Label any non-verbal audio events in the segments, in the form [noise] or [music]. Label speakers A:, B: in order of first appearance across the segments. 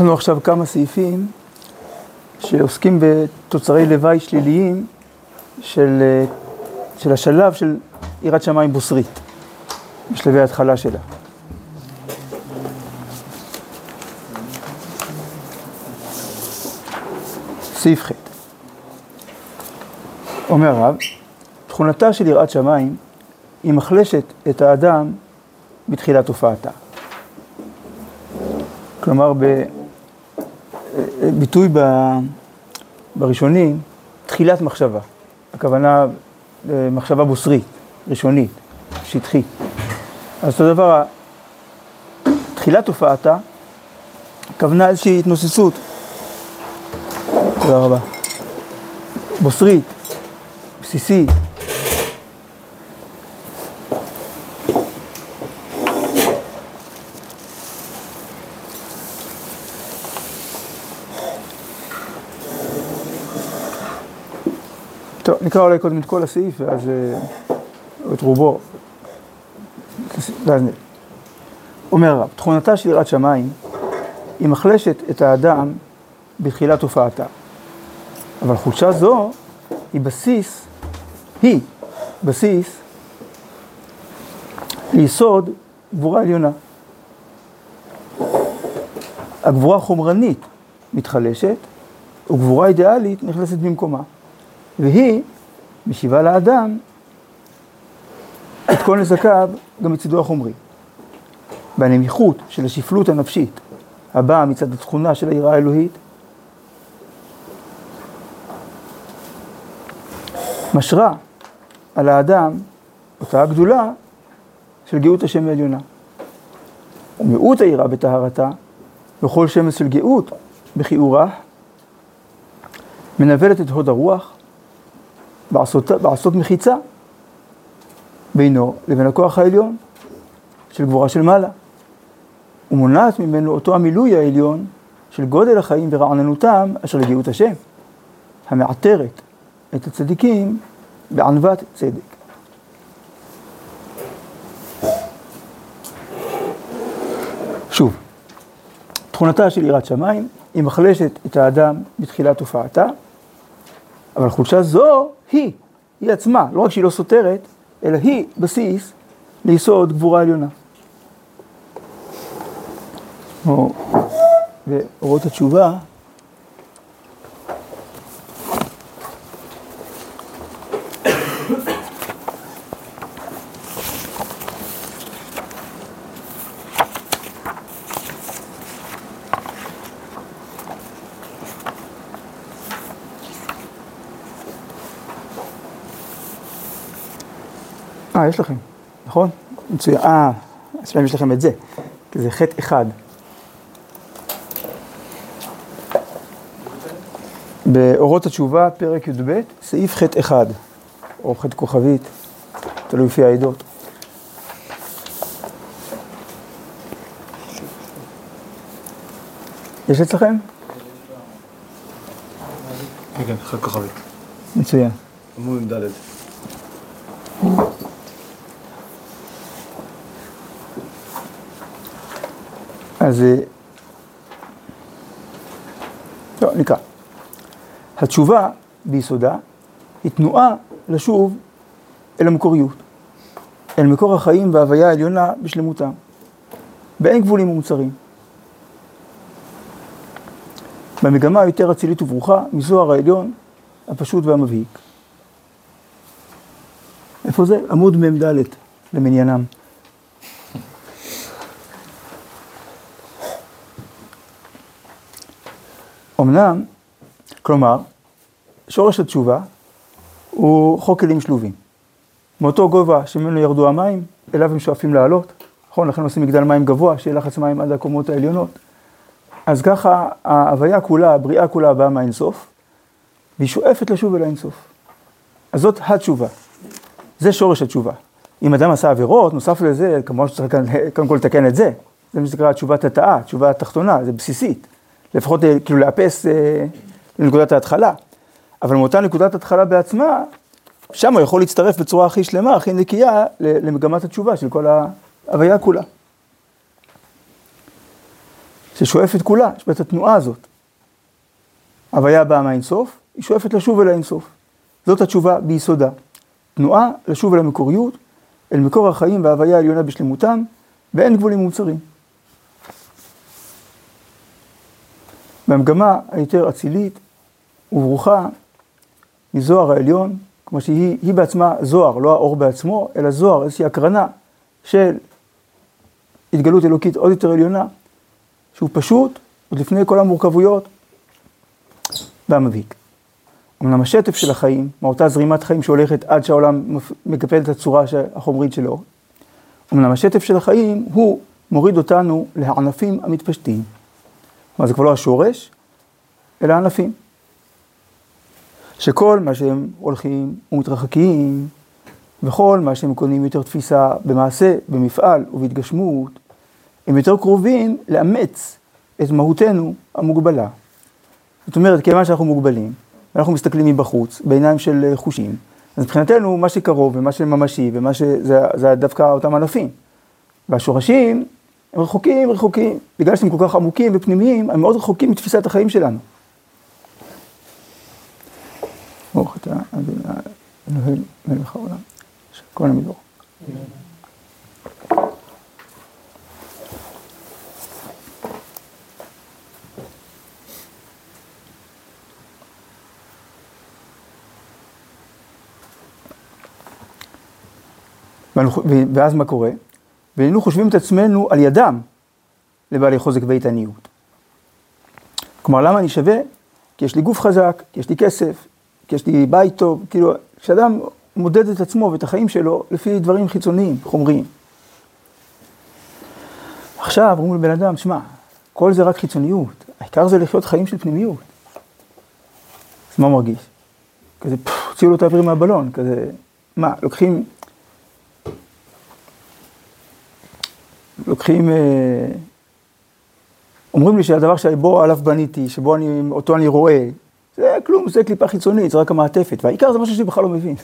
A: יש לנו עכשיו כמה סעיפים שעוסקים בתוצרי לוואי שליליים של, של השלב של יראת שמיים בוסרית, בשלבי ההתחלה שלה. סעיף ח' אומר הרב, תכונתה של יראת שמיים היא מחלשת את האדם בתחילת הופעתה. כלומר, בביטוי בראשונים, תחילת מחשבה. הכוונה מחשבה בוסרית, ראשונית, שטחית. אז אותו דבר, תחילת הופעתה, הכוונה איזושהי התנוססות. תודה רבה. בוסרית, בסיסית. נקרא אולי קודם את כל הסעיף ואז את רובו. ואז נראה. אומר הרב, תכונתה של יראת שמיים היא מחלשת את האדם בתחילת הופעתה. אבל חולשה זו היא בסיס, היא בסיס ליסוד גבורה עליונה. הגבורה החומרנית מתחלשת, וגבורה אידיאלית נכנסת במקומה. והיא משיבה לאדם את כל נזקיו גם מצידו החומרי. בנמיכות של השפלות הנפשית הבאה מצד התכונה של היראה האלוהית, משרה על האדם אותה הגדולה של גאות השם העליונה. ומיעוט היראה בטהרתה, וכל שמץ של גאות בכיעורה, מנבלת את הוד הרוח בעשות, בעשות מחיצה בינו לבין הכוח העליון של גבורה של מעלה. ומונעת ממנו אותו המילוי העליון של גודל החיים ורעננותם אשר לגאות השם, המעטרת את הצדיקים בענוות צדק. שוב, תכונתה של יראת שמיים היא מחלשת את האדם בתחילת תופעתה, אבל חולשה זו היא, היא עצמה, לא רק שהיא לא סותרת, אלא היא בסיס ליסוד גבורה עליונה. ואורות התשובה אה, יש לכם, נכון? מצוין. אה, אצלם יש לכם את זה, כי זה חטא אחד. באורות התשובה, פרק י"ב, סעיף חטא אחד, או חטא כוכבית, תלוי לפי העדות. יש אצלכם?
B: כן, כן, חטא כוכבית.
A: מצוין.
B: עמוד ד'.
A: אז... טוב, נקרא. התשובה ביסודה היא תנועה לשוב אל המקוריות, אל מקור החיים וההוויה העליונה בשלמותם, באין גבולים ומוצרים. במגמה יותר אצילית וברוכה מזוהר העליון הפשוט והמבהיק. איפה זה? עמוד מ"ד למניינם. אמנם, כלומר, שורש התשובה הוא חוק כלים שלובים. מאותו גובה שממנו ירדו המים, אליו הם שואפים לעלות, נכון? לכן עושים מגדל מים גבוה, שיהיה לחץ מים עד הקומות העליונות. אז ככה ההוויה כולה, הבריאה כולה באה מהאינסוף, והיא שואפת לשוב אל האינסוף. אז זאת התשובה. זה שורש התשובה. אם אדם עשה עבירות, נוסף לזה, כמובן שצריך קודם כל לתקן את זה. זה מה שנקרא תשובת התאה, תשובה התחתונה, זה בסיסית. לפחות כאילו לאפס אה, לנקודת ההתחלה. אבל מאותה נקודת התחלה בעצמה, שם הוא יכול להצטרף בצורה הכי שלמה, הכי נקייה, למגמת התשובה של כל ההוויה כולה. ששואפת כולה, יש בה את התנועה הזאת. הוויה באה מהאינסוף, היא שואפת לשוב אל האינסוף. זאת התשובה ביסודה. תנועה לשוב אל המקוריות, אל מקור החיים וההוויה העליונה בשלמותם, ואין גבולים מוצרים. והמגמה היותר אצילית וברוכה מזוהר העליון, כמו שהיא היא בעצמה זוהר, לא האור בעצמו, אלא זוהר, איזושהי הקרנה של התגלות אלוקית עוד יותר עליונה, שהוא פשוט, עוד לפני כל המורכבויות, והמבהיק. אמנם השטף של החיים, מאותה זרימת חיים שהולכת עד שהעולם מקפל את הצורה החומרית שלו, אמנם השטף של החיים הוא מוריד אותנו לענפים המתפשטים. כלומר זה כבר לא השורש, אלא הענפים. שכל מה שהם הולכים ומתרחקים, וכל מה שהם קונים יותר תפיסה במעשה, במפעל ובהתגשמות, הם יותר קרובים לאמץ את מהותנו המוגבלה. זאת אומרת, כיוון שאנחנו מוגבלים, ואנחנו מסתכלים מבחוץ, בעיניים של חושים, אז מבחינתנו, מה שקרוב ומה שממשי ומה שזה זה דווקא אותם ענפים. והשורשים הם רחוקים, רחוקים. בגלל שהם כל כך עמוקים ופנימיים, הם מאוד רחוקים מתפיסת החיים שלנו. ברוך אתה, אדוני אלוהים מלך העולם, שכל המדור. ואז מה קורה? והיינו חושבים את עצמנו על ידם לבעלי חוזק ואיתניות. כלומר, למה אני שווה? כי יש לי גוף חזק, כי יש לי כסף, כי יש לי בית טוב, כאילו, כשאדם מודד את עצמו ואת החיים שלו לפי דברים חיצוניים, חומריים. עכשיו אומרים לבן אדם, שמע, כל זה רק חיצוניות, העיקר זה לחיות חיים של פנימיות. אז מה מרגיש? כזה, הוציאו לו את האוויר מהבלון, כזה, מה, לוקחים לוקחים, אה, אומרים לי שהדבר שבו עליו בניתי, שבו אני, אותו אני רואה, זה כלום, זה קליפה חיצונית, זה רק המעטפת, והעיקר זה משהו שאני בכלל לא מבין.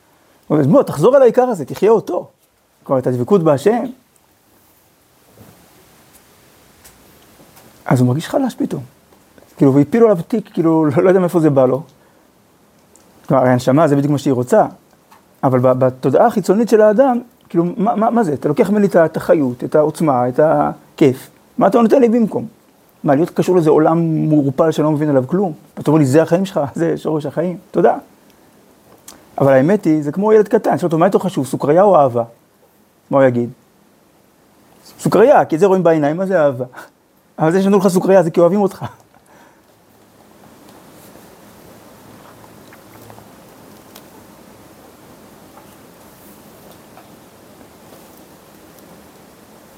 A: [laughs] אז בוא, תחזור על העיקר הזה, תחיה אותו. כלומר, את הדבקות בהשם. אז הוא מרגיש חלש פתאום. כאילו, והפילו עליו תיק, כאילו, לא, [laughs] לא יודע מאיפה זה בא לו. כלומר, הנשמה זה בדיוק מה שהיא רוצה, אבל בתודעה החיצונית של האדם, כאילו, מה, מה, מה זה? אתה לוקח ממני את החיות, את העוצמה, את הכיף, מה אתה נותן לי במקום? מה, להיות קשור לאיזה עולם מעורפל שאני לא מבין עליו כלום? אתה אומר לי, זה החיים שלך, [laughs] זה שורש החיים, תודה. אבל האמת היא, זה כמו ילד קטן, שאומר, מה יותר חשוב, סוכריה או אהבה? מה הוא יגיד? סוכריה, כי את זה רואים בעיניים, מה זה אהבה? אבל זה שנתנו לך סוכריה זה כי אוהבים אותך.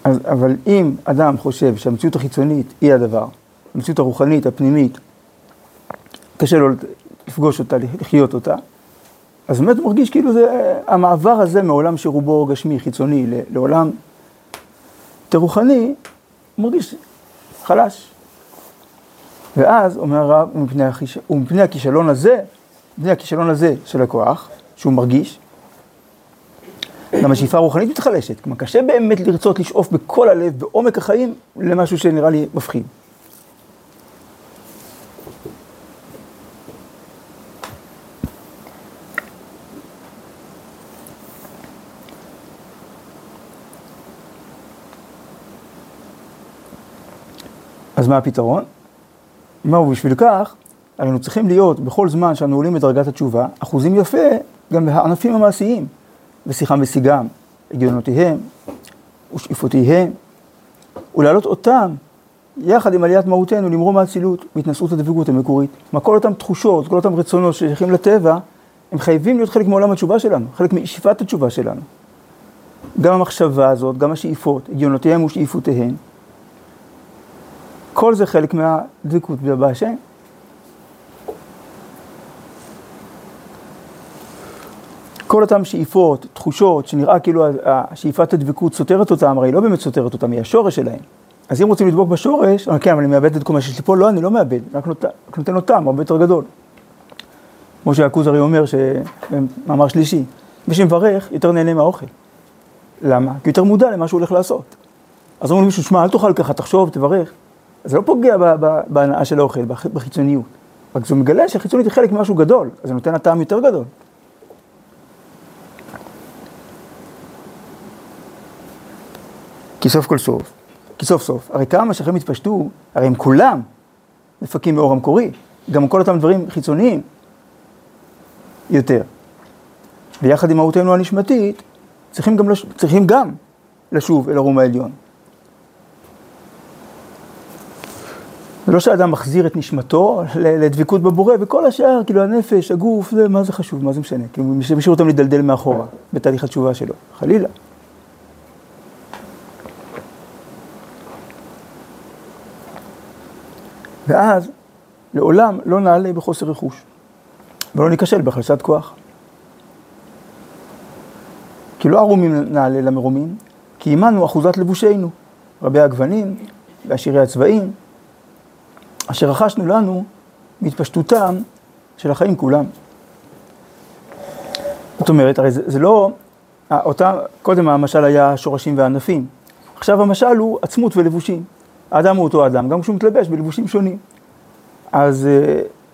A: אז, אבל אם אדם חושב שהמציאות החיצונית היא הדבר, המציאות הרוחנית, הפנימית, קשה לו לפגוש אותה, לחיות אותה, אז באמת הוא מרגיש כאילו זה המעבר הזה מעולם שרובו גשמי, חיצוני, לעולם יותר רוחני, הוא מרגיש חלש. ואז אומר הרב, ומפני, החיש... ומפני הכישלון הזה, מפני הכישלון הזה של הכוח, שהוא מרגיש, גם השאיפה הרוחנית מתחלשת. כלומר, קשה באמת לרצות לשאוף בכל הלב, בעומק החיים, למשהו שנראה לי מפחיד. אז מה הפתרון? מהו בשביל כך, היינו צריכים להיות בכל זמן שאנו עולים בדרגת התשובה, אחוזים יפה גם בענפים המעשיים. ושיחם ושיגם, הגיונותיהם ושאיפותיהם, ולהעלות אותם יחד עם עליית מהותנו למרום האצילות והתנשאות הדבקות המקורית. כלומר, כל אותן תחושות, כל אותם רצונות ששייכים לטבע, הם חייבים להיות חלק מעולם התשובה שלנו, חלק משאיפת התשובה שלנו. גם המחשבה הזאת, גם השאיפות, הגיונותיהם ושאיפותיהם, כל זה חלק מהדבקות בהשם. כל אותן שאיפות, תחושות, שנראה כאילו השאיפת הדבקות סותרת אותם, הרי היא לא באמת סותרת אותם, היא השורש שלהם. אז אם רוצים לדבוק בשורש, כן, אבל אני מאבד את כל מה שיש לי פה, לא, אני לא מאבד, רק נות, נותן לו טעם הרבה יותר גדול. כמו שהכוזרי אומר, במאמר שלישי, מי שמברך יותר נהנה מהאוכל. למה? כי יותר מודע למה שהוא הולך לעשות. אז אומרים למישהו, שמע, אל תאכל ככה, תחשוב, תברך. זה לא פוגע בהנאה של האוכל, בח- בחיצוניות. רק זה מגלה שהחיצוניות היא חלק ממשהו גדול, אז זה נותן לה טעם יותר גדול. כי סוף כל סוף, כי סוף סוף, הרי כמה שאחרים התפשטו, הרי הם כולם מפקים מאור המקורי, גם כל אותם דברים חיצוניים יותר. ויחד עם מהותנו הנשמתית, צריכים גם, לש... צריכים גם לשוב אל הרום העליון. זה לא שהאדם מחזיר את נשמתו לדבקות בבורא, וכל השאר, כאילו הנפש, הגוף, זה, מה זה חשוב, מה זה משנה? כאילו, משאיר אותם לדלדל מאחורה, בתהליך התשובה שלו, חלילה. ואז, לעולם לא נעלה בחוסר רכוש, ולא ניכשל בהחלשת כוח. כי לא ערומים נעלה למרומים, כי עמנו אחוזת לבושנו, רבי הגוונים ועשירי הצבעים, אשר רכשנו לנו מהתפשטותם של החיים כולם. זאת אומרת, הרי זה, זה לא, אותה, קודם המשל היה שורשים וענפים, עכשיו המשל הוא עצמות ולבושים. האדם הוא אותו אדם, גם כשהוא מתלבש בלבושים שונים. אז,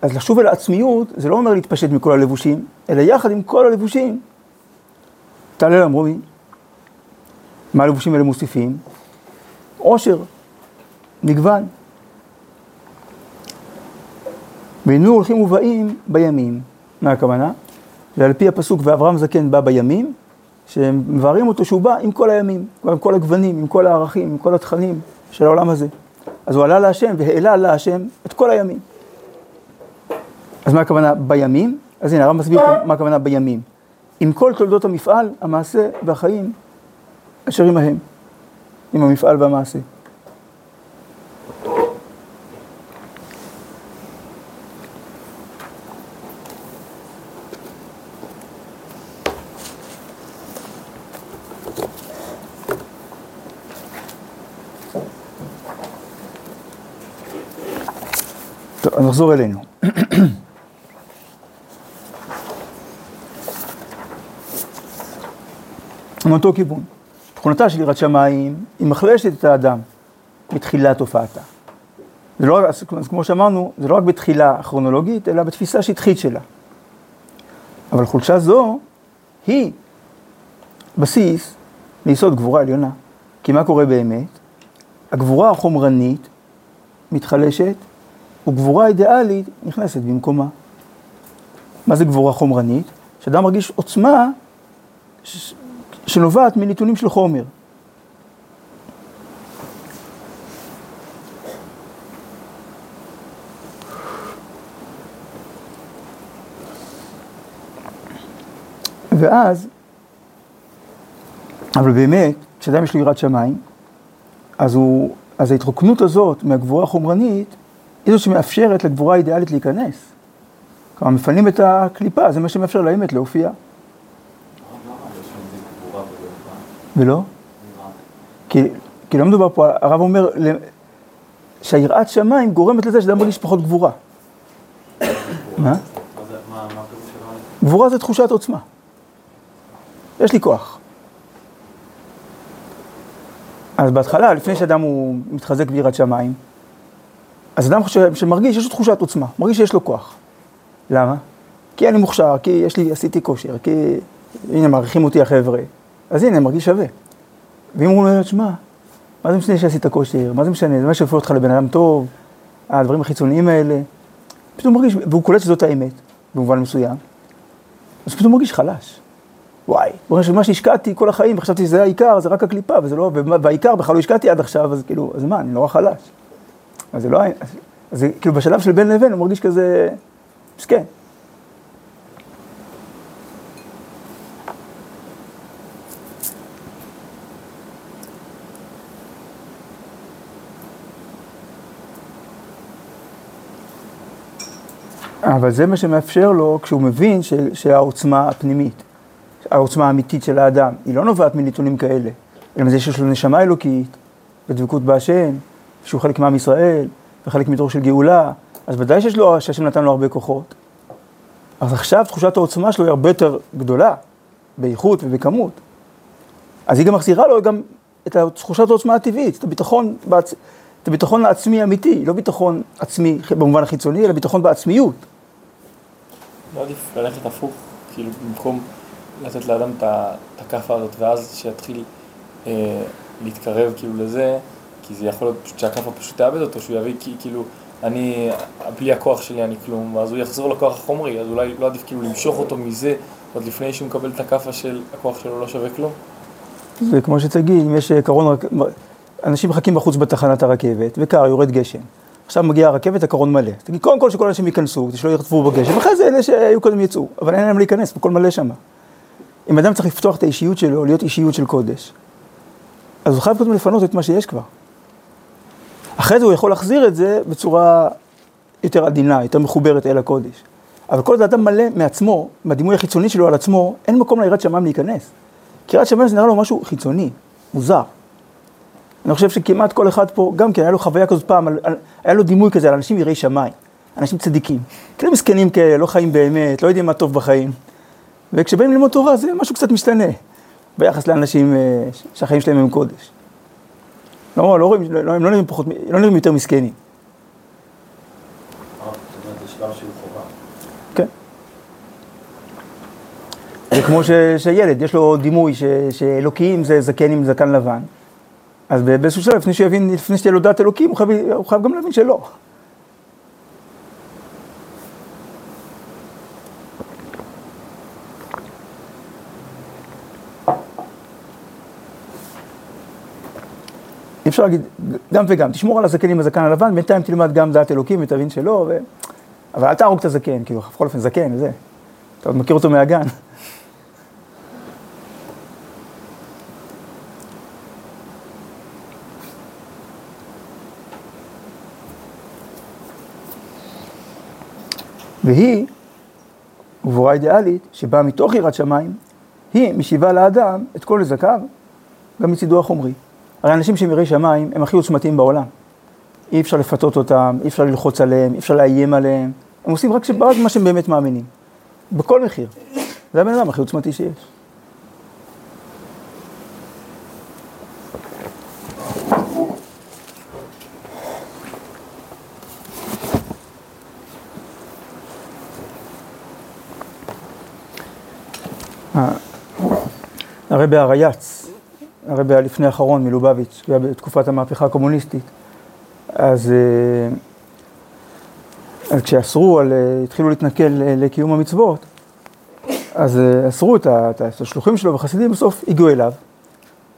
A: אז לשוב אל העצמיות, זה לא אומר להתפשט מכל הלבושים, אלא יחד עם כל הלבושים, תעלה למרומים. מה הלבושים האלה מוסיפים? עושר, מגוון. והיינו הולכים ובאים בימים. מה הכוונה? ועל פי הפסוק ואברהם זקן בא בימים, שהם מבארים אותו שהוא בא עם כל הימים, עם כל הגוונים, עם כל הערכים, עם כל התכנים של העולם הזה. אז הוא עלה להשם והעלה להשם את כל הימים. אז מה הכוונה בימים? אז הנה הרב מסביר מה הכוונה בימים. עם כל תולדות המפעל, המעשה והחיים אשר עמהם. עם המפעל והמעשה. טוב, אז נחזור אלינו. [clears throat] מאותו כיוון. תכונתה של יראת שמיים היא מחלשת את האדם בתחילת הופעתה. זה לא, אז כמו שאמרנו, זה לא רק בתחילה כרונולוגית, אלא בתפיסה שטחית שלה. אבל חולשה זו היא בסיס ליסוד גבורה עליונה. כי מה קורה באמת? הגבורה החומרנית מתחלשת, וגבורה אידיאלית נכנסת במקומה. מה זה גבורה חומרנית? שאדם מרגיש עוצמה ש... שנובעת מנתונים של חומר. ואז, אבל באמת, כשאדם יש לו יראת שמיים, אז, הוא, אז ההתרוקנות הזאת מהגבורה החומרנית, היא זאת שמאפשרת לגבורה האידיאלית להיכנס. כלומר, מפנים את הקליפה, זה מה שמאפשר לאמת להופיע. ולא? כי, כי לא מדובר פה, הרב אומר שהיראת שמיים גורמת לזה שאדם מרגיש פחות גבורה. מה? גבורה זה תחושת עוצמה. יש לי כוח. אז בהתחלה, לפני שאדם הוא מתחזק ביראת שמיים, אז אדם שמרגיש, יש לו תחושת עוצמה, מרגיש שיש לו כוח. למה? כי אני מוכשר, כי יש לי, עשיתי כושר, כי הנה מעריכים אותי החבר'ה. אז הנה, מרגיש שווה. ואם הוא אומר, שמע, מה זה משנה שעשית כושר? מה זה משנה? זה מה שהופך אותך לבן אדם טוב, הדברים החיצוניים האלה. פתאום מרגיש, והוא קולט שזאת האמת, במובן מסוים, אז פתאום מרגיש חלש. וואי, מה שהשקעתי כל החיים, וחשבתי שזה העיקר, זה רק הקליפה, וזה לא, והעיקר בכלל לא השקעתי עד עכשיו, אז כאילו, אז מה, אני נורא חלש. אז זה לא, אז זה כאילו בשלב של בין לבין, הוא מרגיש כזה, מסכן. אבל זה מה שמאפשר לו כשהוא מבין ש, שהעוצמה הפנימית, העוצמה האמיתית של האדם, היא לא נובעת מנתונים כאלה, אלא מזה שיש לו נשמה אלוקית, ודבקות בהשם, שהוא חלק מעם ישראל, וחלק מדור של גאולה, אז ודאי שיש לו, שהשם נתן לו הרבה כוחות. אז עכשיו תחושת העוצמה שלו היא הרבה יותר גדולה, באיכות ובכמות. אז היא גם מחזירה לו גם את תחושת העוצמה הטבעית, את הביטחון, בעצ... זה ביטחון עצמי אמיתי, לא ביטחון עצמי במובן החיצוני, אלא ביטחון בעצמיות.
C: לא עדיף ללכת הפוך, כאילו במקום לתת לאדם את את הכאפה הזאת, ואז שיתחיל אה, להתקרב כאילו לזה, כי זה יכול להיות פשוט שהכאפה פשוט תאבד אותו, שהוא יביא כאילו, אני, בלי הכוח שלי אני כלום, ואז הוא יחזור לכוח החומרי, אז אולי לא עדיף כאילו למשוך אותו מזה, עוד לפני שהוא מקבל את הכאפה של הכוח שלו לא שווה כלום.
A: זה כמו שתגיד, אם יש קרון, רק- אנשים מחכים בחוץ בתחנת הרכבת, וקר, יורד גשם. עכשיו מגיעה הרכבת, הקרון מלא. תגיד, קודם כל שכל האנשים ייכנסו, כדי שלא ירטבו בגשם, אחרי זה אלה שהיו קודם יצאו, אבל אין להם להיכנס, הכל מלא שם. אם אדם צריך לפתוח את האישיות שלו, להיות אישיות של קודש, אז הוא חייב קודם לפנות את מה שיש כבר. אחרי זה הוא יכול להחזיר את זה בצורה יותר עדינה, יותר מחוברת אל הקודש. אבל כל עוד האדם מלא מעצמו, מהדימוי החיצוני שלו על עצמו, אין מקום ליראת שמיים להיכנס. כי יראת שמיים זה נראה לו משהו חיצוני, מוזר. אני חושב שכמעט כל אחד פה, גם כן, היה לו חוויה כזאת פעם, על, על, היה לו דימוי כזה על אנשים יראי שמיים, אנשים צדיקים. כאילו מסכנים כאלה, לא חיים באמת, לא יודעים מה טוב בחיים. וכשבאים ללמוד תורה זה משהו קצת משתנה, ביחס לאנשים אה, שהחיים שלהם הם קודש. לא, לא רואים, לא, הם לא נראים פחות, לא נראים יותר מסכנים. כן. זה כמו ש, שילד, יש לו דימוי ש, שאלוקים זה זקן עם זקן לבן. אז באיזשהו שלב, לפני שיבין, לפני שתהיה לו דעת אלוקים, הוא חייב, הוא חייב גם להבין שלא. אפשר להגיד, גם וגם, תשמור על הזקן עם הזקן הלבן, בינתיים תלמד גם דעת אלוקים ותבין שלא, ו... אבל אל תהרוג את הזקן, כאילו, בכל אופן זקן, וזה. אתה עוד מכיר אותו מהגן. והיא, גבורה אידיאלית, שבאה מתוך יראת שמיים, היא משיבה לאדם את כל נזקיו, גם מצידו החומרי. הרי אנשים שהם יראי שמיים הם הכי עוצמתיים בעולם. אי אפשר לפתות אותם, אי אפשר ללחוץ עליהם, אי אפשר לאיים עליהם. הם עושים רק רק מה שהם באמת מאמינים. בכל מחיר. זה הבן אדם הכי עוצמתי שיש. הרבי הרייץ, הרבי הלפני האחרון מלובביץ', היה בתקופת המהפכה הקומוניסטית, אז, אז כשאסרו, על, התחילו להתנכל לקיום המצוות, אז אסרו את, את השלוחים שלו וחסידים, בסוף הגיעו אליו,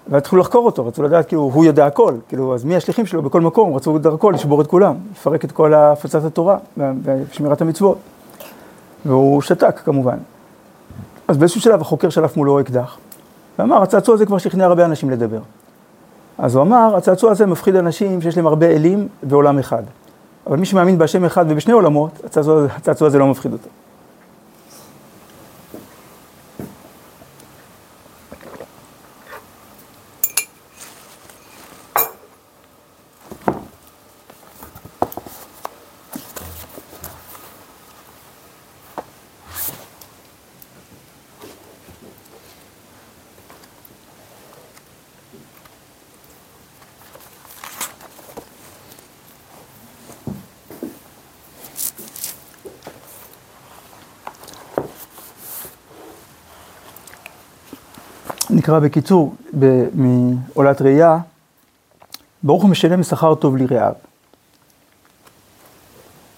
A: והתחילו לחקור אותו, רצו לדעת, כאילו, הוא יודע הכל, כאילו, אז מי השליחים שלו בכל מקום, רצו דרכו לשבור את כולם, לפרק את כל הפצת התורה ושמירת המצוות. והוא שתק כמובן. אז באיזשהו שלב החוקר שלף מולו אקדח, ואמר, הצעצוע הזה כבר שכנע הרבה אנשים לדבר. אז הוא אמר, הצעצוע הזה מפחיד אנשים שיש להם הרבה אלים ועולם אחד. אבל מי שמאמין בהשם אחד ובשני עולמות, הצעצוע, הצעצוע הזה לא מפחיד אותו. נקרא בקיצור, מעולת ראייה, ברוך הוא משלם שכר טוב לרעיו.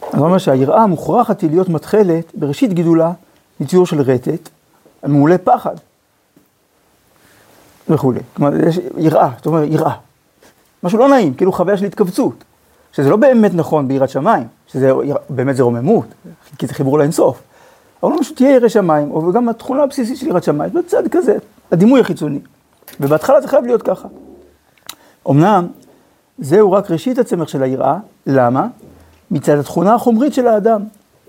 A: זאת אומרת שהיראה מוכרחת היא להיות מתחלת בראשית גידולה מציור של רטט, המעולה פחד וכולי. כלומר, יש יראה, זאת אומרת, יראה. משהו לא נעים, כאילו חוויה של התכווצות, שזה לא באמת נכון ביראת שמיים, שזה באמת זה רוממות, כי זה חיבור לאינסוף. אבל משהו תהיה ירא שמיים, או גם התכונה הבסיסית של יראת שמיים, בצד כזה, הדימוי החיצוני. ובהתחלה זה חייב להיות ככה. אמנם, זהו רק ראשית הצמח של היראה, למה? מצד התכונה החומרית של האדם,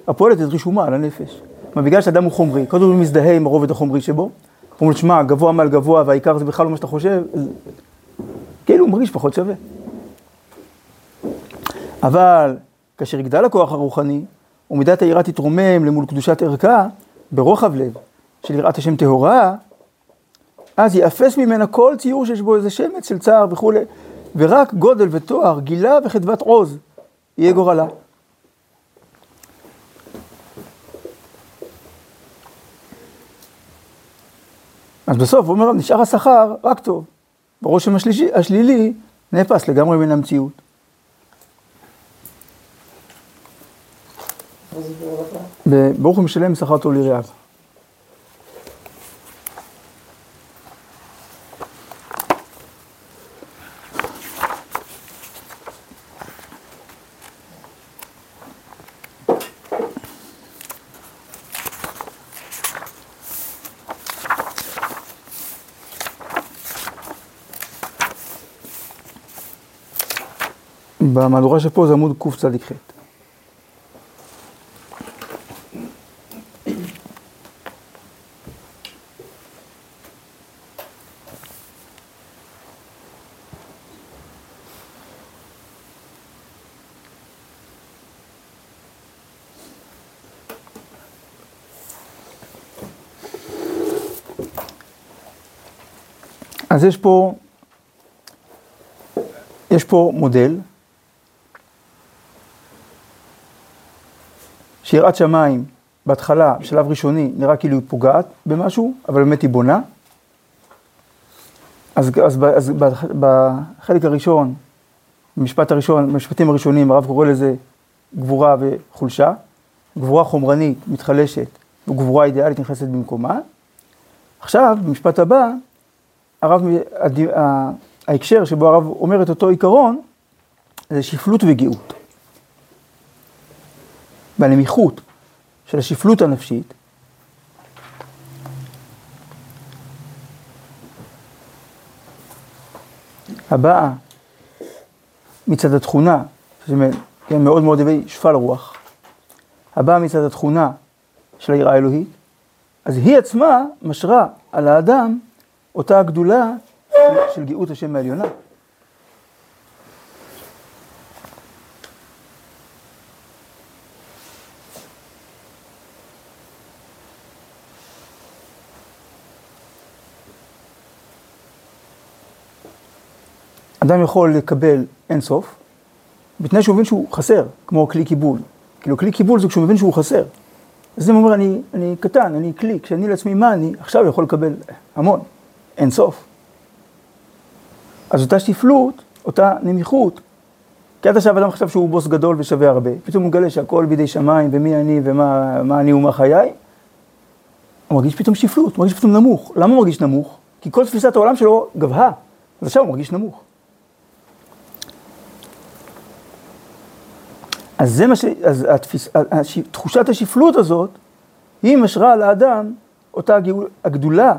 A: הפועלת את רישומה על הנפש. כלומר, בגלל שאדם הוא חומרי, קודם הוא מזדהה עם הרובד החומרי שבו, אומרים, שמע, גבוה מעל גבוה, והעיקר זה בכלל לא מה שאתה חושב, כאילו הוא מרגיש פחות שווה. אבל כאשר יגדל הכוח הרוחני, ומידת היראה תתרומם למול קדושת ערכה, ברוחב לב, של יראת השם טהורה, אז יאפס ממנה כל ציור שיש בו איזה שמץ של צער וכולי. ורק גודל ותואר, גילה וחדוות עוז, יהיה גורלה. אז בסוף הוא אומר, נשאר השכר, רק טוב. ברושם השלישי, השלילי נאפס לגמרי מן המציאות. ברוך הוא משלם שכר טוב ליראיו. במהדורה שפה זה עמוד קצ"ח. אז יש פה, יש פה מודל שיראת שמיים, בהתחלה, בשלב ראשוני, נראה כאילו היא פוגעת במשהו, אבל באמת היא בונה. אז, אז, אז בחלק הראשון, במשפט הראשון, במשפטים הראשונים, הרב קורא לזה גבורה וחולשה. גבורה חומרנית מתחלשת, וגבורה אידיאלית נכנסת במקומה. עכשיו, במשפט הבא, הרב, ההקשר שבו הרב אומר את אותו עיקרון, זה שפלות וגאות. והנמיכות של השפלות הנפשית, הבאה מצד התכונה, כן, מאוד מאוד הווי שפל רוח, הבאה מצד התכונה של היראה האלוהית, אז היא עצמה משרה על האדם אותה הגדולה של גאות השם העליונה. אדם יכול לקבל אין סוף, בתנאי שהוא מבין שהוא חסר, כמו כלי קיבול. כאילו כלי קיבול זה כשהוא מבין שהוא חסר. אז אם הוא אומר, אני, אני קטן, אני כלי, כשאני לעצמי מה אני, עכשיו יכול לקבל המון, אין סוף. אז אותה שפלות, אותה נמיכות, כי עד עכשיו אדם חשב שהוא בוס גדול ושווה הרבה, פתאום הוא מגלה שהכל בידי שמיים, ומי אני, ומה אני ומה חיי, הוא מרגיש פתאום שפלות, הוא מרגיש פתאום נמוך. למה הוא מרגיש נמוך? כי כל תפיסת העולם שלו גבהה, אז עכשיו הוא מרגיש נמוך. אז זה מה ש... אז התפיס... הש... תחושת השפלות הזאת, היא משרה על האדם אותה הגאול... הגדולה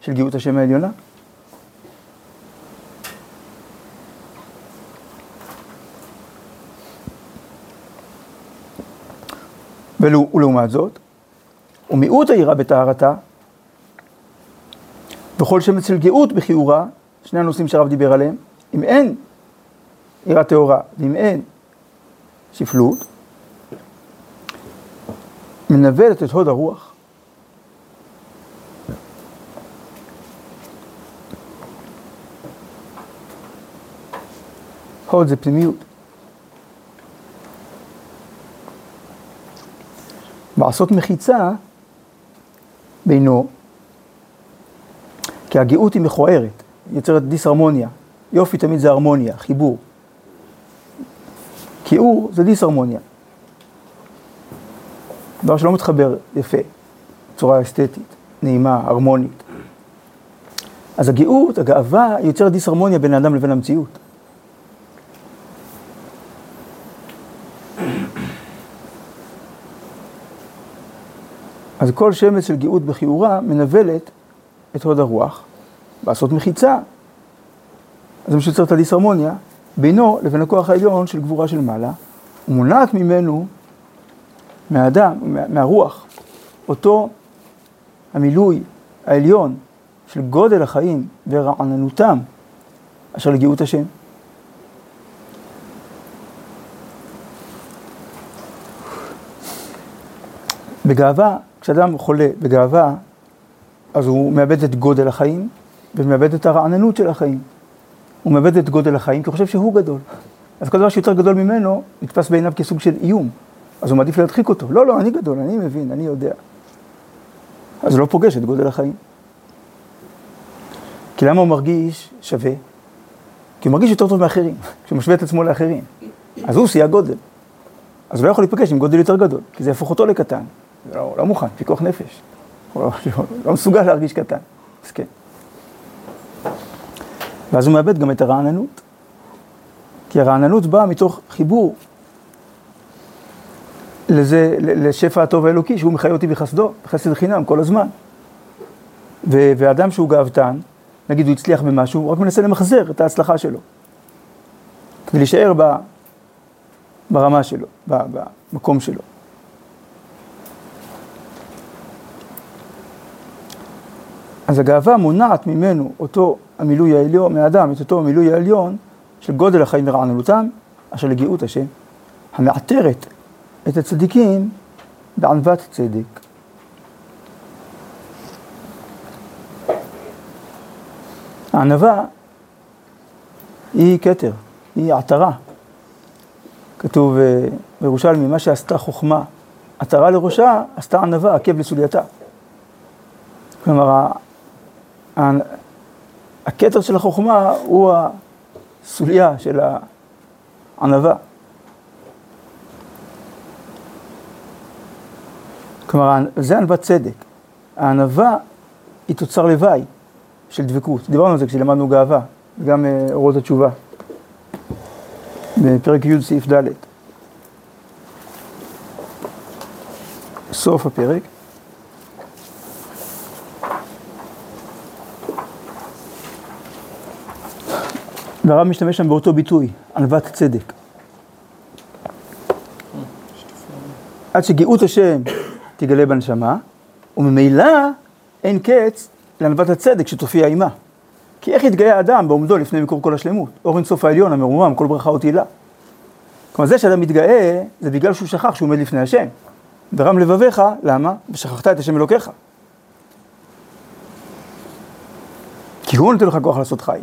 A: של גאות השם העליונה. ולעומת זאת, ומיעוט היראה בטהרתה, וכל שם אצל גאות בכיעורה, שני הנושאים שהרב דיבר עליהם, אם אין יראה טהורה, ואם אין שפלות, מנוולת את הוד הרוח. הוד זה פנימיות. לעשות מחיצה בינו, כי הגאות היא מכוערת, יוצרת דיסהרמוניה. יופי תמיד זה הרמוניה, חיבור. כיעור זה דיסהרמוניה. דבר שלא מתחבר יפה, בצורה אסתטית, נעימה, הרמונית. אז הגאות, הגאווה, יוצרת דיסהרמוניה בין האדם לבין המציאות. אז כל שמץ של גאות בכיעורה מנבלת את הוד הרוח, לעשות מחיצה. אז זה מה שיוצר את הדיסהרמוניה בינו לבין הכוח העליון של גבורה של מעלה, ומונעת ממנו, מהאדם, מהרוח, אותו המילוי העליון של גודל החיים ורעננותם אשר לגאות השם. בגאווה, כשאדם חולה בגאווה, אז הוא מאבד את גודל החיים ומאבד את הרעננות של החיים. הוא מאבד את גודל החיים כי הוא חושב שהוא גדול. אז כל דבר שיותר גדול ממנו, נתפס בעיניו כסוג של איום. אז הוא מעדיף להדחיק אותו. לא, לא, אני גדול, אני מבין, אני יודע. אז הוא לא פוגש את גודל החיים. כי למה הוא מרגיש שווה? כי הוא מרגיש יותר טוב מאחרים, [laughs] כשהוא משווה את עצמו לאחרים. אז הוא שיא הגודל. אז הוא לא יכול להיפגש עם גודל יותר גדול, כי זה יהפוך אותו לקטן. לא, הוא לא מוכן, פיקוח נפש. הוא לא, [laughs] לא מסוגל להרגיש קטן. אז כן. ואז הוא מאבד גם את הרעננות. כי הרעננות באה מתוך חיבור לזה, לשפע הטוב האלוקי, שהוא מחיה אותי בחסדו, בחסד חינם כל הזמן. ו- ואדם שהוא גאוותן, נגיד הוא הצליח במשהו, הוא רק מנסה למחזר את ההצלחה שלו. כדי להישאר ב, ברמה שלו, במקום שלו. אז הגאווה מונעת ממנו אותו המילוי העליון, מהאדם, את אותו המילוי העליון של גודל החיים ורעננותם, אשר לגאות השם, המעטרת את הצדיקים בענוות צדק. הענווה היא כתר, היא עטרה. כתוב אה, בירושלמי, מה שעשתה חוכמה, עטרה לראשה, עשתה ענווה, עקב לסולייתה. כלומר, הכתר של החוכמה הוא הסוליה של הענווה. כלומר, זה ענוות צדק. הענווה היא תוצר לוואי של דבקות. דיברנו על זה כשלמדנו גאווה, וגם אה, אורות התשובה, בפרק י' סעיף ד'. סוף הפרק. והרב משתמש שם באותו ביטוי, ענוות צדק. עד שגאות השם תגלה בנשמה, וממילא אין קץ לענוות הצדק שתופיע עימה. כי איך יתגאה אדם בעומדו לפני מקור כל השלמות? אור אינסוף העליון, המרומם, כל ברכה ותהילה. כלומר, זה שאדם מתגאה, זה בגלל שהוא שכח שהוא עומד לפני השם. ורם לבביך, למה? ושכחת את השם אלוקיך. כי הוא נותן לך כוח לעשות חי.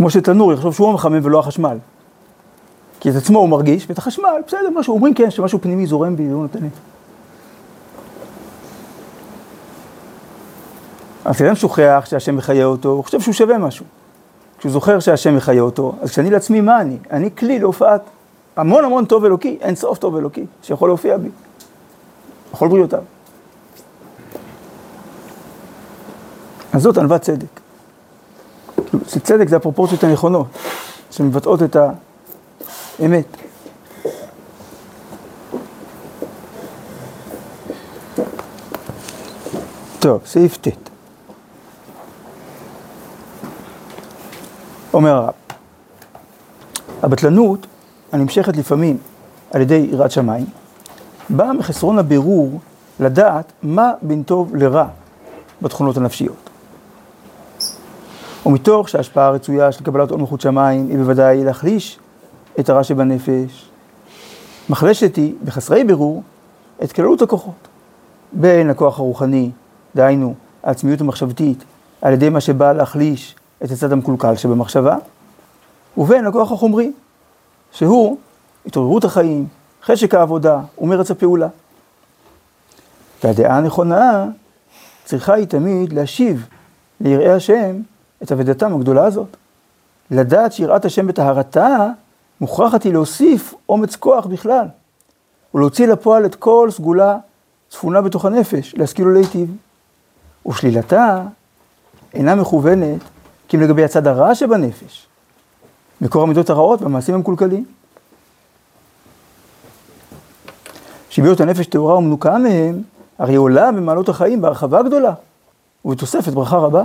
A: כמו שתנור יחשוב שהוא המחמם ולא החשמל. כי את עצמו הוא מרגיש, ואת החשמל, בסדר, משהו, אומרים כן, שמשהו פנימי זורם בי והוא נותן לי. אז אדם שוכח שהשם מחיה אותו, הוא חושב שהוא שווה משהו. כשהוא זוכר שהשם מחיה אותו, אז כשאני לעצמי, מה אני? אני כלי להופעת המון המון טוב אלוקי, אין סוף טוב אלוקי, שיכול להופיע בי, בכל בריאותיו. אז זאת ענוות צדק. צדק זה הפרופורציות הנכונות, שמבטאות את ה... אמת. טוב, סעיף ט'. אומר הרב, הבטלנות הנמשכת לפעמים על ידי יראת שמיים, באה מחסרון הבירור לדעת מה בין טוב לרע בתכונות הנפשיות. ומתוך שההשפעה הרצויה של קבלת עול מלכות שמיים היא בוודאי להחליש את הרע שבנפש. מחלשת היא, בחסרי בירור, את כללות הכוחות. בין הכוח הרוחני, דהיינו, העצמיות המחשבתית, על ידי מה שבא להחליש את הצד המקולקל שבמחשבה, ובין הכוח החומרי, שהוא התעוררות החיים, חשק העבודה ומרץ הפעולה. והדעה הנכונה צריכה היא תמיד להשיב ליראי השם את אבדתם הגדולה הזאת. לדעת שיראת השם בטהרתה מוכרחת היא להוסיף אומץ כוח בכלל, ולהוציא לפועל את כל סגולה צפונה בתוך הנפש, להשכיל ולהיטיב. ושלילתה אינה מכוונת כי אם לגבי הצד הרע שבנפש, מקור המידות הרעות והמעשים המקולקלים. שביות הנפש טהורה ומנוקה מהם, הרי עולה במעלות החיים בהרחבה גדולה, ובתוספת ברכה רבה.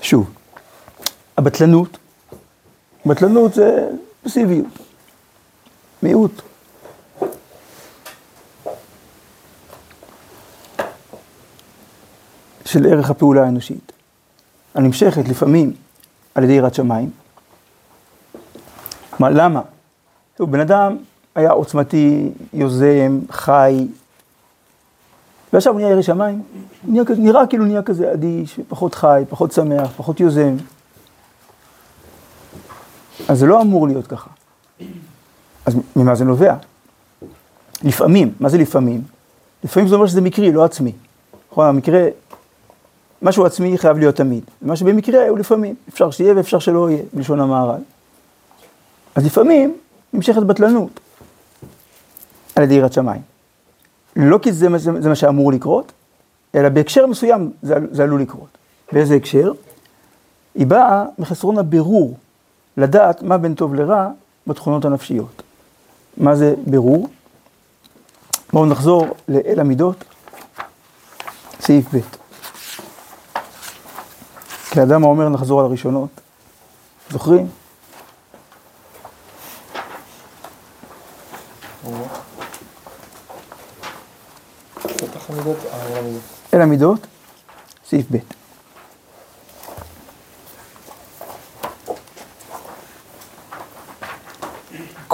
A: שוב, הבטלנות, בטלנות זה פסיביות, מיעוט. של ערך הפעולה האנושית, הנמשכת לפעמים על ידי יראת שמיים. מה, למה? הוא בן אדם היה עוצמתי, יוזם, חי, ועכשיו הוא נהיה ירא שמיים, נראה, נראה כאילו נהיה כזה אדיש, פחות חי, פחות שמח, פחות יוזם. אז זה לא אמור להיות ככה. אז ממה זה נובע? לפעמים, מה זה לפעמים? לפעמים זה אומר שזה מקרי, לא עצמי. נכון, המקרה, משהו עצמי חייב להיות תמיד. מה שבמקרה הוא לפעמים, אפשר שיהיה ואפשר שלא יהיה, בלשון המהר"ל. אז לפעמים נמשכת בטלנות על ידי יראת שמיים. לא כי זה, זה, זה מה שאמור לקרות, אלא בהקשר מסוים זה, זה עלול לקרות. באיזה הקשר? היא באה מחסרון הבירור, לדעת מה בין טוב לרע בתכונות הנפשיות. מה זה בירור? בואו נחזור לאל המידות, סעיף ב'. כאדם האומר נחזור על הראשונות, זוכרים? אל המידות, סעיף ב'.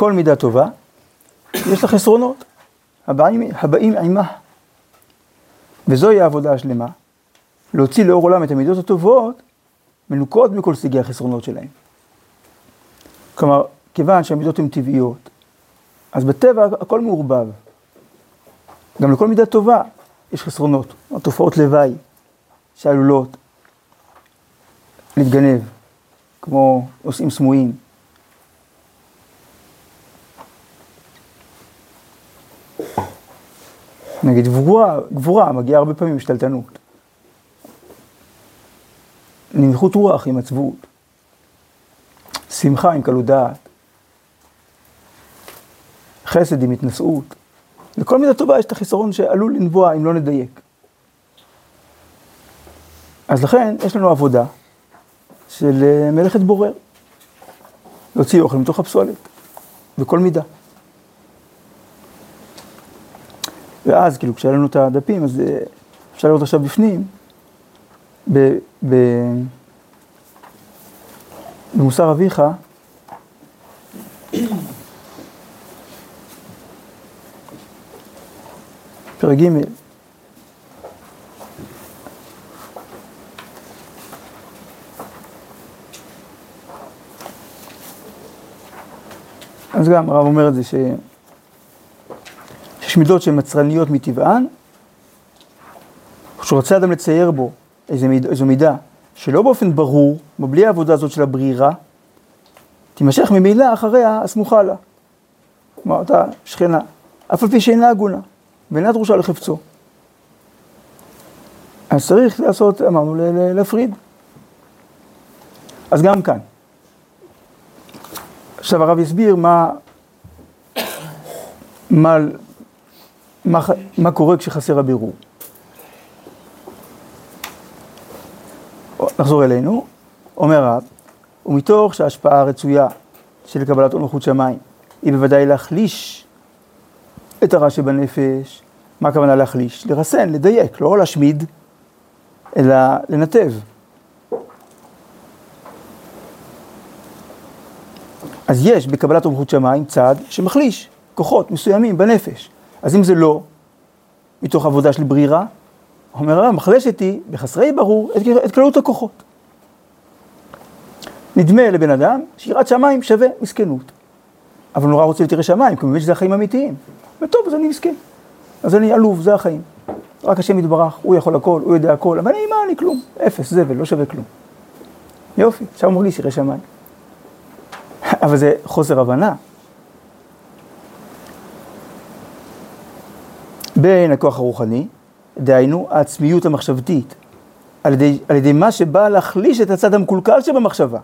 A: כל מידה טובה, יש לה חסרונות, הבאים, הבאים עימה. וזוהי העבודה השלמה, להוציא לאור עולם את המידות הטובות, מנוקות מכל סוגי החסרונות שלהם. כלומר, כיוון שהמידות הן טבעיות, אז בטבע הכל מעורבב. גם לכל מידה טובה יש חסרונות, תופעות לוואי שעלולות להתגנב, כמו נושאים סמויים. נגיד גבורה, גבורה מגיעה הרבה פעמים עם שתלטנות. נמיכות רוח עם עצבות. שמחה עם קלות דעת. חסד עם התנשאות. לכל מידה טובה יש את החיסרון שעלול לנבוע אם לא נדייק. אז לכן יש לנו עבודה של אה, מלאכת בורר. להוציא אוכל מתוך הפסולת, בכל מידה. ואז, כאילו, כשהיה לנו את הדפים, אז אה, אפשר לראות עכשיו בפנים, ב, ב, במוסר אביך, פרק ג' אז גם הרב אומר את זה ש... שיש מידות שהן מצרניות מטבען, כשרוצה אדם לצייר בו איזו מיד, מידה שלא באופן ברור, בלי העבודה הזאת של הברירה, תימשך ממילא אחריה הסמוכה לה. כלומר, אותה שכנה, אף על פי שאינה הגונה. ואינה דרושה לחפצו. אז צריך לעשות, אמרנו, להפריד. אז גם כאן. עכשיו הרב יסביר מה, מה, מה, מה קורה כשחסר הבירור. נחזור אלינו, אומר הרב, ומתוך שההשפעה הרצויה של קבלת מלכות שמיים היא בוודאי להחליש את הרע שבנפש. מה הכוונה להחליש? לרסן, לדייק, לא להשמיד, אלא לנתב. אז יש בקבלת אורחות שמיים צד שמחליש כוחות מסוימים בנפש. אז אם זה לא מתוך עבודה של ברירה, אומר הרב, מחלשת היא בחסרי ברור את, את כללות הכוחות. נדמה לבן אדם שיראת שמיים שווה מסכנות. אבל נורא רוצה לתראה שמיים, כי הוא מבין שזה החיים האמיתיים. וטוב, אז אני מסכן. אז אני עלוב, זה החיים. רק השם יתברך, הוא יכול הכל, הוא יודע הכל, אבל אני, מה אני כלום? אפס, זבל, לא שווה כלום. יופי, עכשיו הוא מרגיש ירא שמיים. [laughs] אבל זה חוסר הבנה. בין הכוח הרוחני, דהיינו העצמיות המחשבתית, על ידי, על ידי מה שבא להחליש את הצד המקולקל שבמחשבה.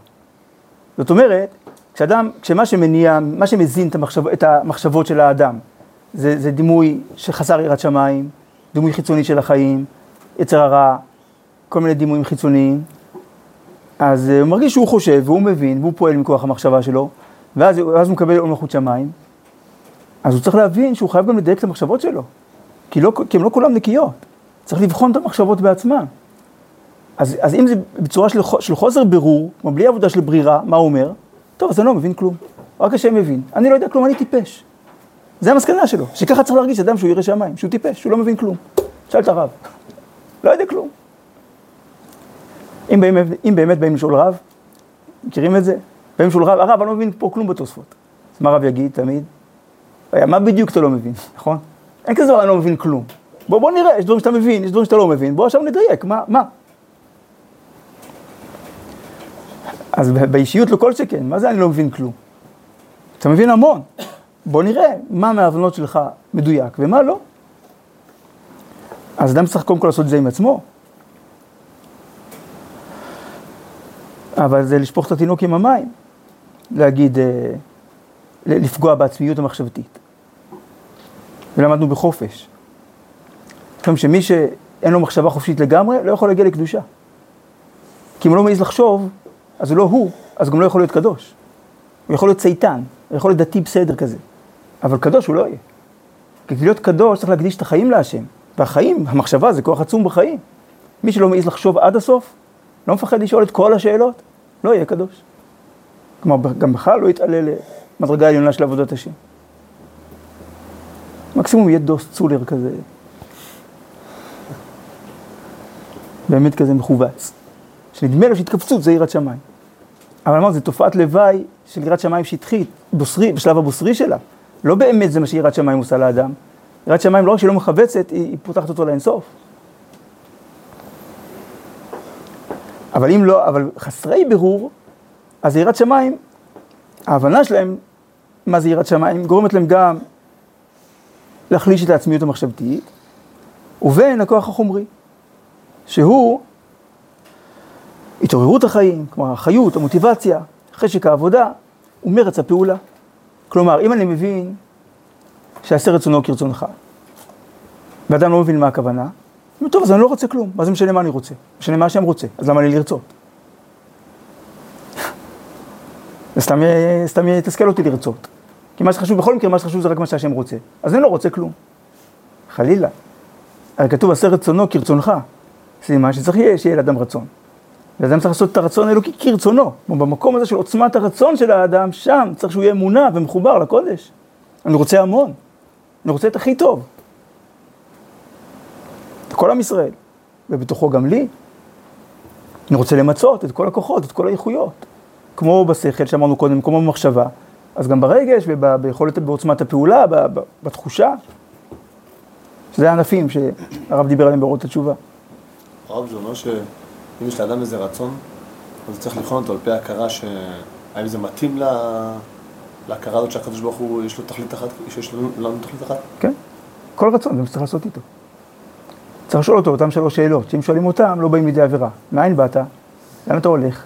A: זאת אומרת, כשאדם, כשמה שמניע, מה שמזין את, המחשב, את המחשבות של האדם, זה, זה דימוי שחסר יראת שמיים, דימוי חיצוני של החיים, יצר הרע, כל מיני דימויים חיצוניים. אז אה, הוא מרגיש שהוא חושב והוא מבין והוא פועל מכוח המחשבה שלו, ואז, ואז הוא מקבל עול מלכות שמיים. אז הוא צריך להבין שהוא חייב גם לדייק את המחשבות שלו, כי, לא, כי הם לא כולם נקיות. צריך לבחון את המחשבות בעצמם. אז, אז אם זה בצורה של, של חוסר בירור, כמו בלי עבודה של ברירה, מה הוא אומר? טוב, אז אני לא מבין כלום. רק השם מבין. אני לא יודע כלום, אני טיפש. זה המסקנה שלו, שככה צריך להרגיש אדם שהוא ירא שמיים, שהוא טיפש, שהוא לא מבין כלום. שאל את הרב, לא יודע כלום. אם באמת, אם באמת באים לשאול רב, מכירים את זה? באים לשאול רב, הרב, אני לא מבין פה כלום בתוספות. אז מה הרב יגיד תמיד? מה בדיוק אתה לא מבין, [laughs] נכון? אין כזה דבר, אני לא מבין כלום. בוא, בוא נראה, יש דברים שאתה מבין, יש דברים שאתה לא מבין, בוא עכשיו נדייק, מה, מה? אז באישיות לא כל שכן, מה זה אני לא מבין כלום? אתה מבין המון. בוא נראה מה מההבנות שלך מדויק ומה לא. אז אדם צריך קודם כל לעשות את זה עם עצמו. אבל זה לשפוך את התינוק עם המים, להגיד, אה, לפגוע בעצמיות המחשבתית. ולמדנו בחופש. זאת שמי שאין לו מחשבה חופשית לגמרי, לא יכול להגיע לקדושה. כי אם הוא לא מעז לחשוב, אז הוא לא הוא, אז גם לא יכול להיות קדוש. הוא יכול להיות צייתן, הוא יכול להיות דתי בסדר כזה. אבל קדוש הוא לא יהיה. כי להיות קדוש צריך להקדיש את החיים להשם. והחיים, המחשבה זה כוח עצום בחיים. מי שלא מעז לחשוב עד הסוף, לא מפחד לשאול את כל השאלות, לא יהיה קדוש. כלומר, גם בכלל לא יתעלה למדרגה העליונה של עבודת השם. מקסימום יהיה דוס צולר כזה. באמת כזה מכווץ. שנדמה לו שהתכווצות זה יראת שמיים. אבל אמרנו, זו תופעת לוואי של יראת שמיים שטחית, בוסרי, בשלב הבוסרי שלה. לא באמת זה מה שיראת שמיים עושה לאדם. יראת שמיים לא רק שהיא לא מכווצת, היא, היא פותחת אותו לאינסוף. אבל אם לא, אבל חסרי בירור, אז יראת שמיים, ההבנה שלהם מה זה יראת שמיים, גורמת להם גם להחליש את העצמיות המחשבתית, ובין הכוח החומרי, שהוא התעוררות החיים, כלומר החיות, המוטיבציה, חשק העבודה ומרץ הפעולה. כלומר, אם אני מבין שעשה רצונו כרצונך, ואדם לא מבין מה הכוונה, טוב, אז אני לא רוצה כלום, מה זה משנה מה אני רוצה? משנה מה השם רוצה, אז למה לי לרצות? [laughs] זה סתם, סתם יתסכל אותי לרצות. כי מה שחשוב, בכל מקרה, מה שחשוב זה רק מה שהשם רוצה. אז אני לא רוצה כלום. חלילה. הרי כתוב, עשה רצונו כרצונך. סימן שצריך שיהיה לאדם רצון. ואדם צריך לעשות את הרצון האלוקי כרצונו. במקום הזה של עוצמת הרצון של האדם, שם צריך שהוא יהיה אמונה ומחובר לקודש. אני רוצה המון. אני רוצה את הכי טוב. את כל עם ישראל, ובתוכו גם לי. אני רוצה למצות את כל הכוחות, את כל האיכויות. כמו בשכל שאמרנו קודם, כמו במחשבה, אז גם ברגש וביכולת, בעוצמת הפעולה, בתחושה. שזה הענפים שהרב דיבר עליהם באורות התשובה.
B: הרב, זה אומר ש... אם יש לאדם איזה רצון, אז צריך לבחון אותו על פי ההכרה ש... האם זה מתאים לה... להכרה הזאת שהקדוש ברוך הוא יש לו תכלית אחת, שיש לנו תכלית אחת?
A: כן, כל רצון, זה מה שצריך לעשות איתו. צריך לשאול אותו אותם שלוש שאלות, שאם שואלים אותם, לא באים לידי עבירה. מאין באת? לאן אתה הולך?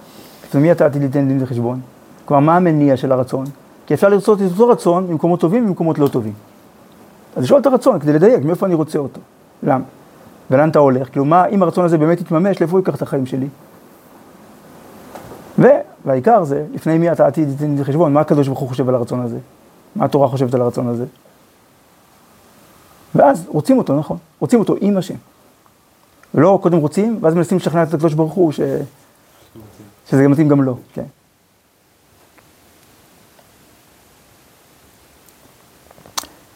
A: ומי אתה עתיד ליתן דין וחשבון? כלומר, מה המניע של הרצון? כי אפשר לרצות את אותו רצון במקומות טובים ובמקומות לא טובים. אז לשאול את הרצון כדי לדייק מאיפה אני רוצה אותו. למה? ולאן אתה הולך? כאילו, מה, אם הרצון הזה באמת יתממש, לאיפה הוא ייקח את החיים שלי? ו, והעיקר זה, לפני מי אתה עתיד לתת חשבון, מה הקדוש ברוך הוא חושב על הרצון הזה? מה התורה חושבת על הרצון הזה? ואז רוצים אותו, נכון, רוצים אותו עם השם. ולא קודם רוצים, ואז מנסים לשכנע את הקדוש ברוך הוא ש... שזה מתאים גם לו, כן.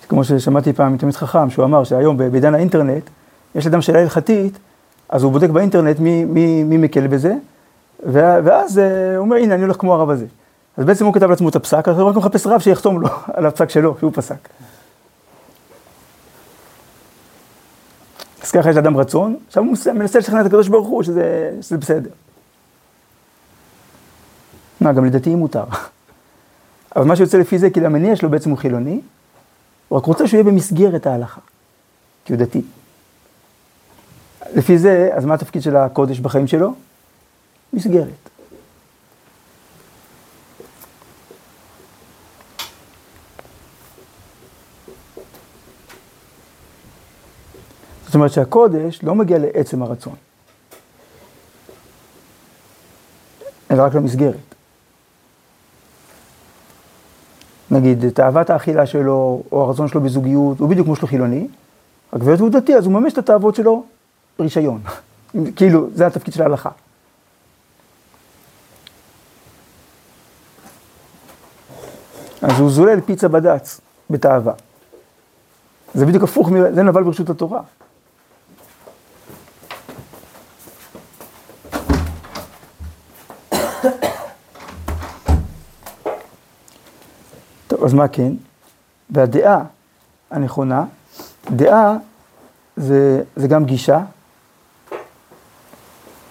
A: כמו ששמעתי פעם מתלמיד חכם, שהוא אמר שהיום בעידן האינטרנט, יש אדם שאלה הלכתית, אז הוא בודק באינטרנט מי, מי, מי מקל בזה, ואז אה, הוא אומר, הנה, אני הולך כמו הרב הזה. אז בעצם הוא כתב לעצמו את הפסק, אז הוא רק מחפש רב שיחתום לו [laughs] על הפסק שלו, שהוא פסק. אז ככה יש לאדם רצון, עכשיו הוא מנסה לשכנע את הקדוש ברוך הוא שזה, שזה בסדר. מה, גם לדתיים מותר. [laughs] אבל מה שיוצא לפי זה, כי המניע שלו בעצם הוא חילוני, הוא רק רוצה שהוא יהיה במסגרת ההלכה, כי הוא דתי. לפי זה, אז מה התפקיד של הקודש בחיים שלו? מסגרת. זאת אומרת שהקודש לא מגיע לעצם הרצון, אלא רק למסגרת. נגיד, תאוות האכילה שלו, או הרצון שלו בזוגיות, הוא בדיוק כמו שלו חילוני, רק והיות הוא דתי, אז הוא ממש את התאוות שלו רישיון. [laughs] כאילו, זה התפקיד של ההלכה. אז הוא זולל פיצה בד"ץ, בתאווה. זה בדיוק הפוך, זה נבל ברשות התורה. מה כן? והדעה הנכונה, דעה זה, זה גם גישה,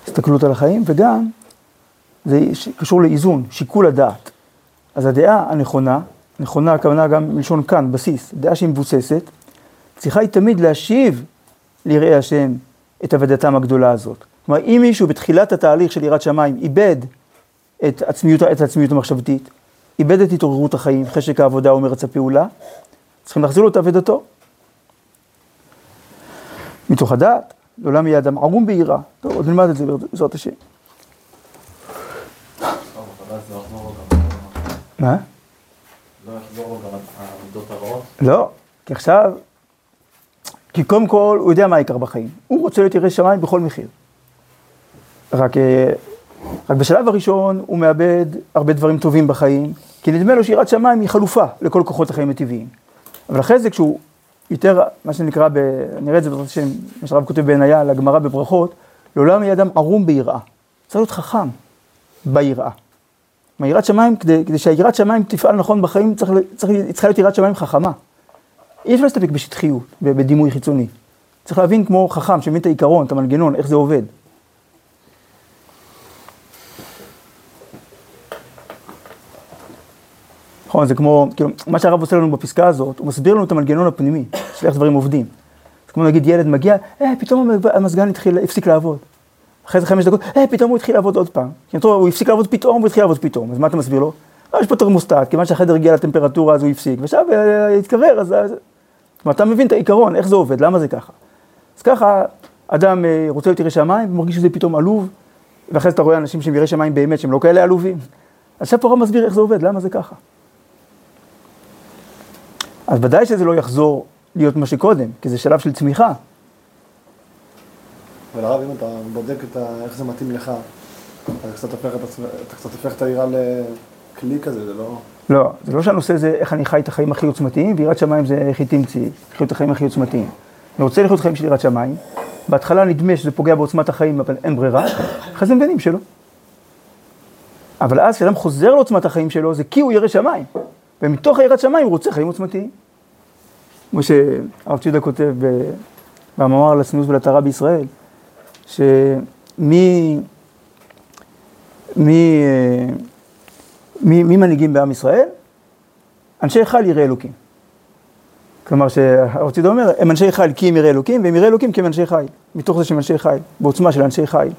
A: הסתכלות על החיים, וגם זה קשור לאיזון, שיקול הדעת. אז הדעה הנכונה, נכונה הכוונה גם מלשון כאן, בסיס, דעה שהיא מבוססת, צריכה היא תמיד להשיב ליראי השם את עבודתם הגדולה הזאת. כלומר, אם מישהו בתחילת התהליך של יראת שמיים איבד את עצמיות, את העצמיות המחשבתית, איבד את התעוררות החיים, חשק העבודה ומרץ הפעולה, צריכים להחזיר לו את אבדתו. מתוך הדעת, לעולם יהיה אדם ערום ביראה. טוב, עוד נלמד את זה בעזרת השם. מה?
C: לא?
A: לא, כי עכשיו, כי קודם כל הוא יודע מה העיקר בחיים. הוא רוצה להיות ירא שמיים בכל מחיר. רק, אה, רק בשלב הראשון הוא מאבד הרבה דברים טובים בחיים, כי נדמה לו שיראת שמיים היא חלופה לכל כוחות החיים הטבעיים. אבל אחרי זה כשהוא יותר, מה שנקרא, ב, נראה את זה בעזרת השם, מה שהרב כותב בעינייה, לגמרא בברכות, לעולם יהיה אדם ערום ביראה. צריך להיות חכם ביראה. כלומר, יראת שמיים, כדי, כדי שהיראת שמיים תפעל נכון בחיים, צריך, צריך, צריכה להיות יראת שמיים חכמה. אי אפשר להסתפק בשטחיות, בדימוי חיצוני. צריך להבין כמו חכם, שמבין את העיקרון, את המנגנון, איך זה עובד. נכון, זה כמו, כאילו, מה שהרב עושה לנו בפסקה הזאת, הוא מסביר לנו את המנגנון הפנימי, של איך דברים עובדים. זה כמו נגיד ילד מגיע, אה, פתאום המזגן התחיל, הפסיק לעבוד. אחרי זה חמש דקות, אה, פתאום הוא התחיל לעבוד עוד פעם. כי הוא הפסיק לעבוד פתאום, הוא התחיל לעבוד פתאום. אז מה אתה מסביר לו? לא, יש פה תרמוסטט, כיוון שהחדר הגיע לטמפרטורה אז הוא הפסיק, ועכשיו אה, התקרר, אז... כלומר, אתה מבין את העיקרון, איך זה עובד, למה זה ככה. אז ככה, אדם אה, רוצה להיות ירא שמיים, ומרגיש שזה פתאום עלוב, ואחרי זה אתה רואה אנשים שהם יראי שמיים באמת, שהם לא כאלה עלובים. עכשיו פה מסביר איך זה עובד, למה זה ככה. אז ודאי שזה לא יחזור להיות מה שקודם, כי זה שלב של צמיחה.
B: אבל הרב, אם אתה בודק את ה... איך זה מתאים לך, אתה קצת הופך את, אתה קצת הופך את העירה לכלי כזה, זה לא...
A: לא, זה לא שהנושא זה איך אני חי את החיים הכי עוצמתיים, ויראת שמיים זה איך היא תמציא, לחיות את החיים הכי עוצמתיים. אני רוצה לחיות חיים של יראת שמיים, בהתחלה נדמה שזה פוגע בעוצמת החיים, אבל אין ברירה, אחרי זה מבינים שלא. אבל אז כשאדם חוזר לעוצמת החיים שלו, זה כי הוא ירא שמיים. ומתוך היראת שמיים הוא רוצה חיים עוצמתיים. כמו שהרב ציודה כותב במאמר על הצניעות ולטהרה בישראל, שמי מי, מי, מי מנהיגים בעם ישראל? אנשי חיל יראי אלוקים. כלומר שהרב ציודה אומר, הם אנשי חיל כי הם יראי אלוקים, והם יראי אלוקים כי הם אנשי חיל. מתוך זה שהם אנשי חיל, בעוצמה של אנשי חיל.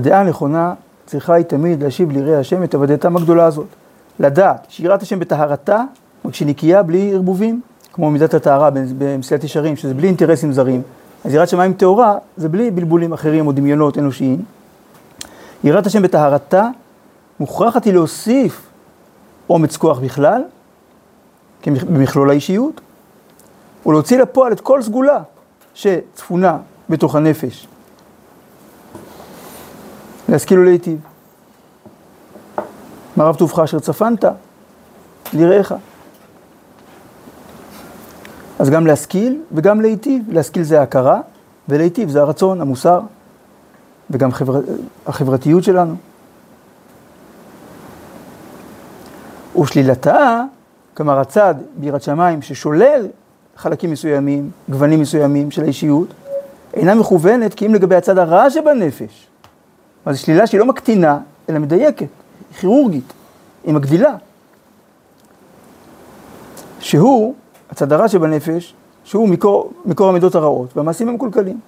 A: הדעה הנכונה צריכה היא תמיד להשיב ליראי השם את עבודתם הגדולה הזאת. לדעת שיראת השם בטהרתה, כשנקייה בלי ערבובים, כמו מידת הטהרה במסילת ישרים, שזה בלי אינטרסים זרים. אז יראת שמיים טהורה זה בלי בלבולים אחרים או דמיונות אנושיים. יראת השם בטהרתה מוכרחת היא להוסיף אומץ כוח בכלל, במכלול האישיות, ולהוציא לפועל את כל סגולה שצפונה בתוך הנפש להשכיל ולהיטיב. מה רב טובך אשר צפנת? לרעך. אז גם להשכיל וגם להיטיב. להשכיל זה ההכרה, ולהיטיב זה הרצון, המוסר, וגם חבר... החברתיות שלנו. ושלילתה, כלומר הצד ביראת שמיים ששולל חלקים מסוימים, גוונים מסוימים של האישיות, אינה מכוונת כי אם לגבי הצד הרע שבנפש. אבל זו שלילה שהיא לא מקטינה, אלא מדייקת, היא כירורגית, היא מגדילה. שהוא, הצד הרע שבנפש, שהוא מקור, מקור המידות הרעות והמעשים המקולקלים.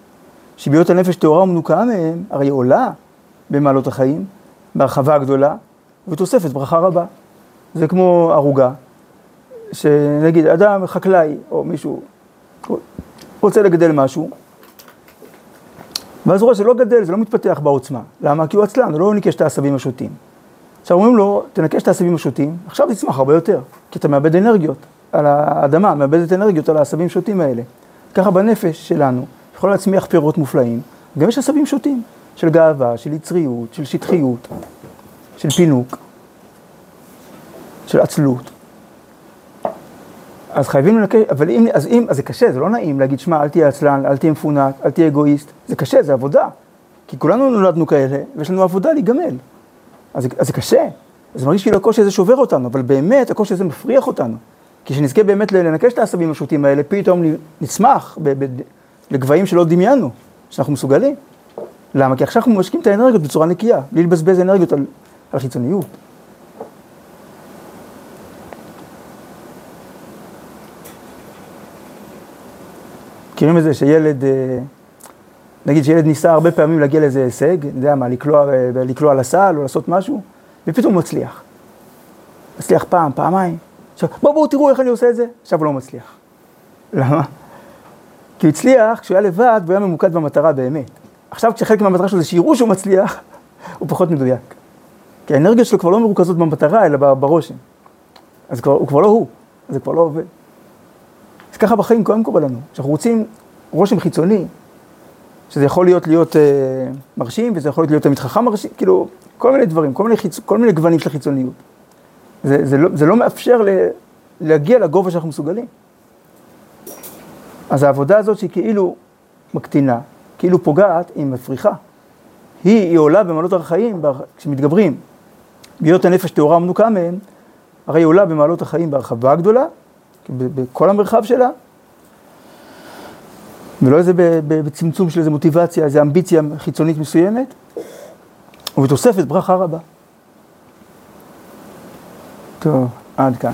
A: שבהיות הנפש טהורה ומנוקה מהם, הרי היא עולה במעלות החיים, בהרחבה הגדולה, ותוספת ברכה רבה. זה כמו ערוגה, שנגיד אדם חקלאי, או מישהו רוצה לגדל משהו, ואז הוא רואה שזה לא גדל, זה לא מתפתח בעוצמה. למה? כי הוא עצלן, הוא לא ניקש את העשבים השוטים. עכשיו אומרים לו, תנקש את העשבים השוטים, עכשיו תצמח הרבה יותר, כי אתה מאבד אנרגיות על האדמה, מאבדת אנרגיות על העשבים השוטים האלה. ככה בנפש שלנו, יכול להצמיח פירות מופלאים, גם יש עשבים שוטים, של גאווה, של יצריות, של שטחיות, של פינוק, של עצלות. אז חייבים לנקש, אבל אם, אז אם, אז זה קשה, זה לא נעים להגיד, שמע, אל תהיה עצלן, אל תהיה מפונק, אל תהיה אגואיסט, זה קשה, זה עבודה. כי כולנו נולדנו כאלה, ויש לנו עבודה להיגמל. אז, אז זה קשה. זה מרגיש כאילו הקושי הזה שובר אותנו, אבל באמת הקושי הזה מפריח אותנו. כי כשנזכה באמת לנקש את העשבים השוטים האלה, פתאום נצמח ב- ב- לגבהים שלא דמיינו, שאנחנו מסוגלים. למה? כי עכשיו אנחנו משקיעים את האנרגיות בצורה נקייה, בלי לבזבז אנרגיות על, על חיצוניות. מכירים את זה שילד, אה, נגיד שילד ניסה הרבה פעמים להגיע לאיזה הישג, אני יודע מה, לקלוע, אה, לקלוע לסל או לעשות משהו, ופתאום הוא מצליח. מצליח פעם, פעמיים. עכשיו, בואו בואו תראו איך אני עושה את זה, עכשיו הוא לא מצליח. [laughs] למה? כי הוא הצליח כשהוא היה לבד והוא היה ממוקד במטרה באמת. עכשיו כשחלק מהמטרה שלו זה שיראו שהוא מצליח, [laughs] הוא פחות מדויק. כי האנרגיות שלו כבר לא מרוכזות במטרה, אלא ברושם. אז כבר, הוא כבר לא הוא, זה כבר לא עובד. ככה בחיים כהן קורה לנו, שאנחנו רוצים רושם חיצוני, שזה יכול להיות להיות אה, מרשים, וזה יכול להיות להיות תלמיד חכם מרשים, כאילו, כל מיני דברים, כל מיני, חיצ... כל מיני גוונים של החיצוניות. זה, זה, לא, זה לא מאפשר ל, להגיע לגובה שאנחנו מסוגלים. אז העבודה הזאת שהיא כאילו מקטינה, כאילו פוגעת, היא מפריחה. היא, היא עולה במעלות החיים, כשמתגברים. בהיות הנפש טהורה ומנוקה מהם, הרי היא עולה במעלות החיים בהרחבה הגדולה, בכל המרחב שלה, ולא איזה בצמצום של איזה מוטיבציה, איזה אמביציה חיצונית מסוימת, ובתוספת ברכה רבה. טוב, עד כאן.